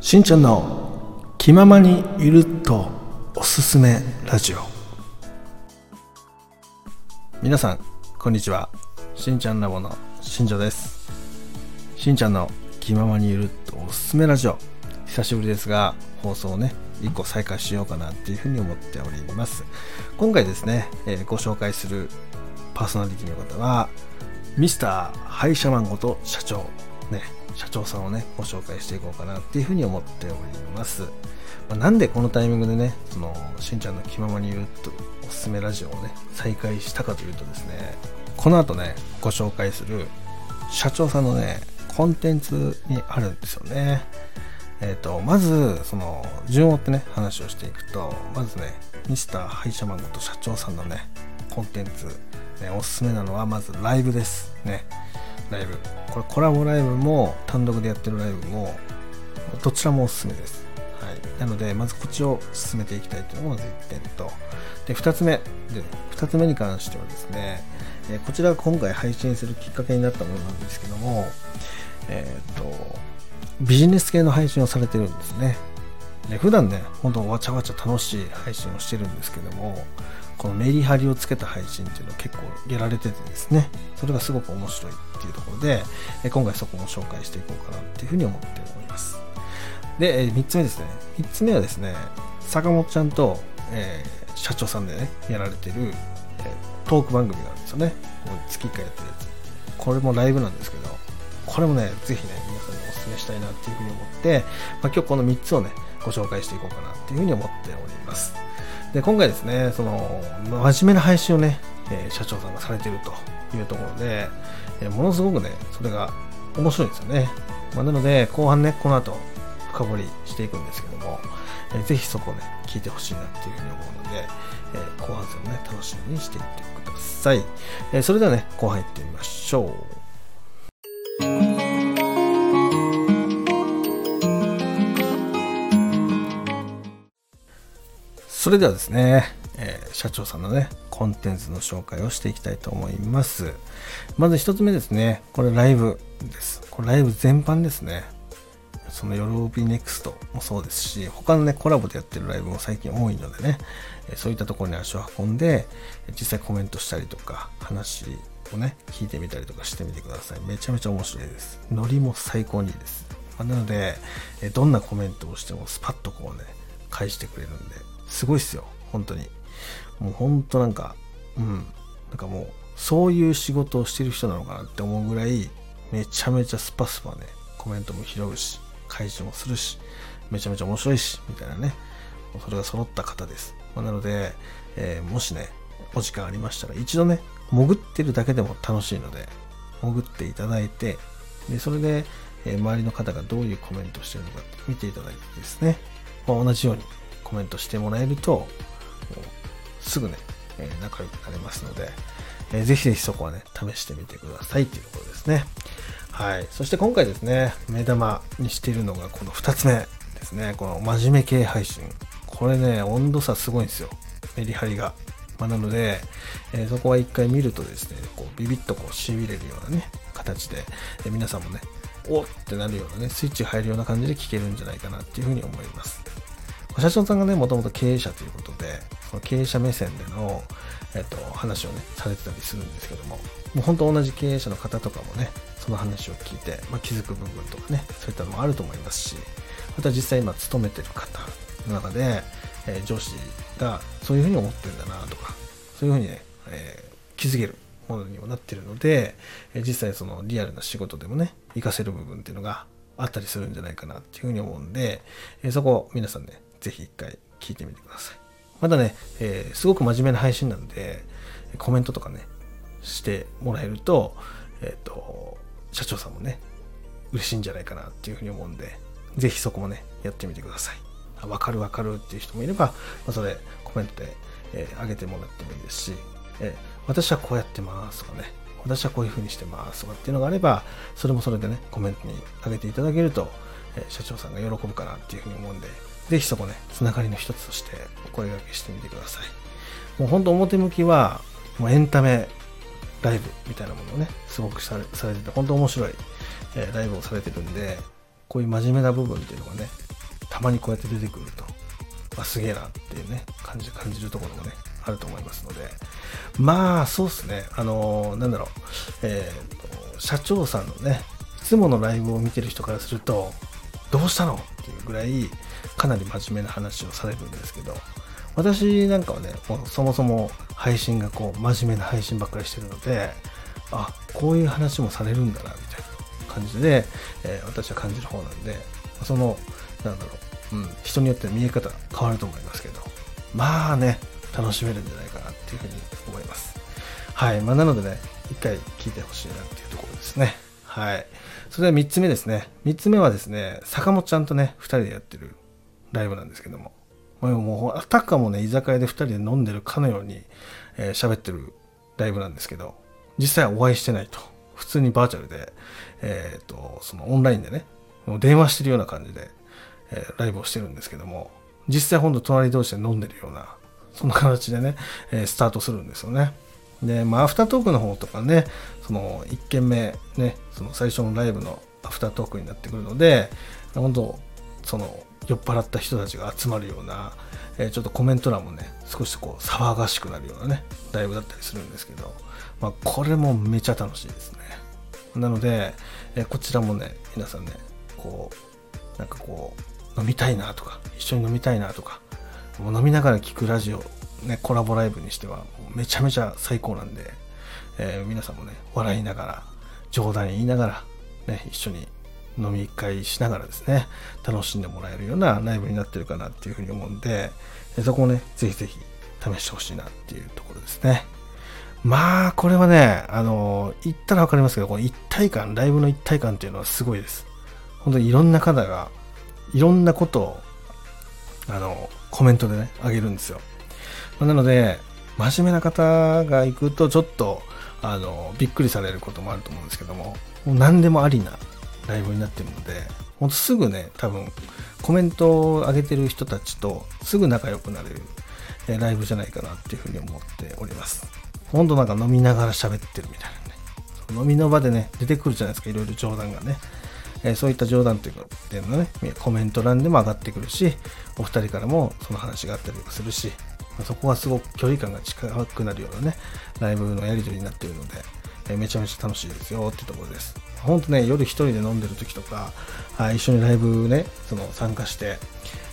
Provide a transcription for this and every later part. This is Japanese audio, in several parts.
しんちゃんの気ままにゆるっとおすすめラジオ。皆さんこんにちは。しんちゃんラボのしんじょです。しんちゃんの気ままにゆるっとおすすめラジオ。久しぶりですが放送をね1個再開しようかなっていうふうに思っております。今回ですね、えー、ご紹介するパーソナリティの方はミスターハイシャマンこと社長。ね社長さんをね、ご紹介していこうかなっていうふうに思っております。まあ、なんでこのタイミングでね、その、しんちゃんの気ままにいるとおすすめラジオをね、再開したかというとですね、この後ね、ご紹介する社長さんのね、コンテンツにあるんですよね。えっ、ー、と、まず、その、順を追ってね、話をしていくと、まずね、ミスターハイシャマンこと社長さんのね、コンテンツ、ね、おすすめなのは、まずライブです。ね。ライブ。これコラボライブも単独でやってるライブもどちらもおすすめです、はい、なのでまずこっちを進めていきたいというのがまず1点と。で2つ目。で2つ目に関してはですね、えこちらが今回配信するきっかけになったものなんですけどもえっ、とビジネス系の配信をされてるんですね。で普段ね、本当わちゃわちゃ楽しい配信をしてるんですけども、このメリハリをつけた配信っていうのを結構やられててですね、それがすごく面白いっていうところで、今回そこも紹介していこうかなっていうふうに思っております。で、3つ目ですね。3つ目はですね、坂本ちゃんと、えー、社長さんでね、やられてる、え、トーク番組があるんですよね。月1回やってるやつ。これもライブなんですけど、これもね、ぜひね、皆さんにお勧めしたいなっていうふうに思って、まあ、今日この3つをね、ご紹介していこうかなっていうふうに思っております。で今回ですねその真面目な配信をね、えー、社長さんがされてるというところで、えー、ものすごくねそれが面白いんですよね、まあ、なので後半ねこの後深掘りしていくんですけども、えー、ぜひそこをね聞いてほしいなっていうふうに思うので、えー、後半戦をね楽しみにしていってください、え、それではね後半いってみましょう。それではですね、えー、社長さんのね、コンテンツの紹介をしていきたいと思います。まず一つ目ですね、これライブです。これライブ全般ですね。そのヨロビネクストもそうですし、他のね、コラボでやってるライブも最近多いのでね、そういったところに足を運んで、実際コメントしたりとか、話をね、聞いてみたりとかしてみてください。めちゃめちゃ面白いです。ノリも最高にいいです。なので、どんなコメントをしてもスパッとこうね、返してくれるんで、すごいっすよ。本当に。もう本当なんか、うん。なんかもう、そういう仕事をしてる人なのかなって思うぐらい、めちゃめちゃスパスパね、コメントも拾うし、開示もするし、めちゃめちゃ面白いし、みたいなね。それが揃った方です。まあ、なので、えー、もしね、お時間ありましたら、一度ね、潜ってるだけでも楽しいので、潜っていただいて、で、それで、えー、周りの方がどういうコメントしてるのか見ていただいてですね、まあ、同じようにコメントしてもらえると、すぐね、え、仲良くなれますので、えー、ぜひぜひそこはね、試してみてくださいっていうところですね。はい。そして今回ですね、目玉にしているのがこの2つ目ですね。この真面目系配信。これね、温度差すごいんですよ。メリハリが。まあ、なので、えー、そこは一回見るとですね、こうビビッとこう痺れるようなね、形で、えー、皆さんもね、おってなるようなね、スイッチ入るような感じで聞けるんじゃないかなっていうふうに思います。社長さんがね、もともと経営者ということで、その経営者目線での、えっと、話をね、されてたりするんですけども、もう本当同じ経営者の方とかもね、その話を聞いて、まあ、気づく部分とかね、そういったのもあると思いますし、また実際今勤めてる方の中で、えー、上司がそういうふうに思ってるんだなとか、そういうふうにね、えー、気づけるものにもなってるので、えー、実際そのリアルな仕事でもね、活かせる部分っていうのがあったりするんじゃないかなっていうふうに思うんで、えそこを皆さんね、ぜひ一回聞いてみてください。まだね、えー、すごく真面目な配信なんで、コメントとかね、してもらえると、えっ、ー、と、社長さんもね、嬉しいんじゃないかなっていうふうに思うんで、ぜひそこもね、やってみてください。わかるわかるっていう人もいれば、まあ、それコメントで、えー、上げてもらってもいいですし、えー、私はこうやってますとかね、私はこういうふうにしてますとかっていうのがあれば、それもそれでね、コメントに上げていただけると、えー、社長さんが喜ぶかなっていうふうに思うんで、ぜひそこね、つながりの一つとしてお声掛けしてみてください。もうほんと表向きは、もうエンタメライブみたいなものをね、すごくされされてて、本当面白い、えー、ライブをされてるんで、こういう真面目な部分っていうのがね、たまにこうやって出てくると、まあ、すげえなっていうね、感じ、感じるところもね、あると思いますので、まあ、そうですね、あのー、なんだろう、えーと、社長さんのね、いつものライブを見てる人からすると、どうしたの？ぐらい、かなり真面目な話をされるんですけど、私なんかはね、もうそもそも配信がこう、真面目な配信ばっかりしてるので、あ、こういう話もされるんだな、みたいな感じで、えー、私は感じる方なんで、その、なんだろう、うん、人によって見え方変わると思いますけど、まあね、楽しめるんじゃないかなっていうふうに思います。はい。まあ、なのでね、一回聞いてほしいなっていうところですね。はい。それでは3つ目ですね。3つ目はですね、坂本ちゃんとね、2人でやってるライブなんですけども、もう、あたかもね、居酒屋で2人で飲んでるかのように、えー、喋ってるライブなんですけど、実際はお会いしてないと。普通にバーチャルで、えっ、ー、と、そのオンラインでね、もう電話してるような感じで、えー、ライブをしてるんですけども、実際ほんと隣同士で飲んでるような、そんな形でね、え、スタートするんですよね。で、まあ、アフタートークの方とかね、その1軒目、ね、その最初のライブのアフタートークになってくるので、本当その酔っ払った人たちが集まるような、えー、ちょっとコメント欄もね、少しこう騒がしくなるようなね、ライブだったりするんですけど、まあ、これもめちゃ楽しいですね。なので、えー、こちらもね、皆さんね、こう、なんかこう、飲みたいなとか、一緒に飲みたいなとか、もう飲みながら聴くラジオ、ね、コラボライブにしては、めちゃめちゃ最高なんで、えー、皆さんもね、笑いながら、冗談言いながら、ね、一緒に飲み会しながらですね、楽しんでもらえるようなライブになってるかなっていうふうに思うんで、そこをね、ぜひぜひ試してほしいなっていうところですね。まあ、これはね、あの、言ったらわかりますけど、この一体感、ライブの一体感っていうのはすごいです。本当にいろんな方が、いろんなことを、あの、コメントでね、あげるんですよ。なので、真面目な方が行くと、ちょっと、あの、びっくりされることもあると思うんですけども、もう何でもありなライブになってるので、ほんとすぐね、多分、コメントを上げてる人たちとすぐ仲良くなれる、えライブじゃないかなっていうふうに思っております。ほんとなんか飲みながら喋ってるみたいなね。飲みの場でね、出てくるじゃないですか、いろいろ冗談がね。えー、そういった冗談っていうかっていうのね、コメント欄でも上がってくるし、お二人からもその話があったりするし、そこはすごく距離感が近くなるようなね、ライブのやり取りになっているので、え、めちゃめちゃ楽しいですよってところです。ほんとね、夜一人で飲んでる時とか、あ一緒にライブね、その参加して、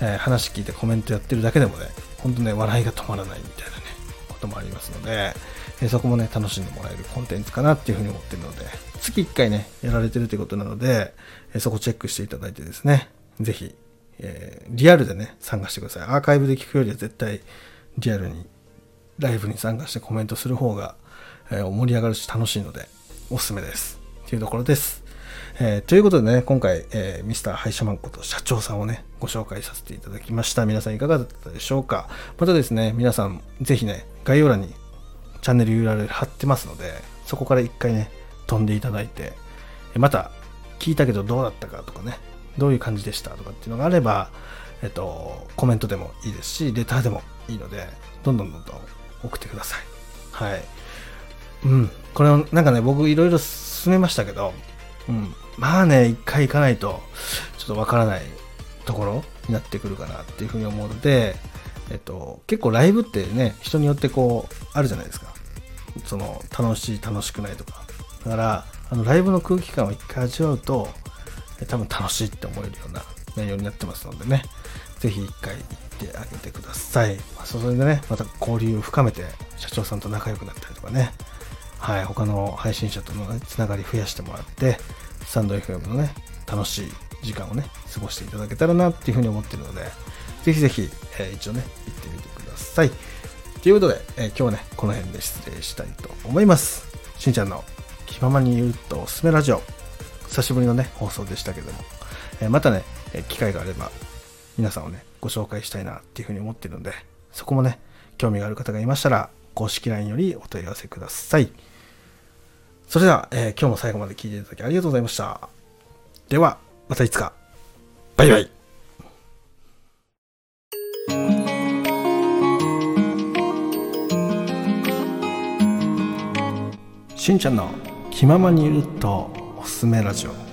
えー、話聞いてコメントやってるだけでもね、ほんとね、笑いが止まらないみたいなね、こともありますので、えー、そこもね、楽しんでもらえるコンテンツかなっていうふうに思ってるので、月1回ね、やられてるということなので、えー、そこチェックしていただいてですね、ぜひ、えリアルでね、参加してください。アーカイブで聞くよりは絶対、リアルに、ライブに参加してコメントする方が、え盛り上がるし楽しいので、おすすめです。というところです。えー、ということでね、今回、えー、ミスターハイシャマンこと社長さんをね、ご紹介させていただきました。皆さんいかがだったでしょうか？またですね、皆さん、ぜひね、概要欄にチャンネル URL 貼ってますので、そこから一回ね、飛んでいただいて、また、聞いたけどどうだったかとかね、どういう感じでしたとかっていうのがあれば、えっと、コメントでもいいですし、レターでもいいので、どんどんどんどん送ってください。はい。うん。これを、なんかね、僕いろいろ進めましたけど、うん、まあね、一回行かないと、ちょっとわからないところになってくるかなっていうふうに思うので、えっと、結構ライブってね、人によってこう、あるじゃないですか。その、楽しい、楽しくないとか。だから、あの、ライブの空気感を一回味わうと、多分楽しいって思えるような内容になってますのでね、ぜひ一回ってあげてください。まあ、それでね、また交流を深めて、社長さんと仲良くなったりとかね、はい、他の配信者との、ね、つながり増やしてもらって、スタンド FM のね、楽しい時間をね、過ごしていただけたらなっていうふうに思ってるので、ぜひぜひ、えー、一応ね、行ってみてください。ということで、えー、今日はね、この辺で失礼したいと思います。しんちゃんの気ままに言うとおすすめラジオ。久しぶりのね、放送でしたけども、えー、またね、え機会があれば、皆さんをね、ご紹介したいなっていうふうに思ってるので、そこもね、興味がある方がいましたら、公式 LINE よりお問い合わせください。それでは、えー、今日も最後まで聞いていただきありがとうございました。では、またいつか。バイバイ。しんちゃんの気ままにいるとおすすめラジオ。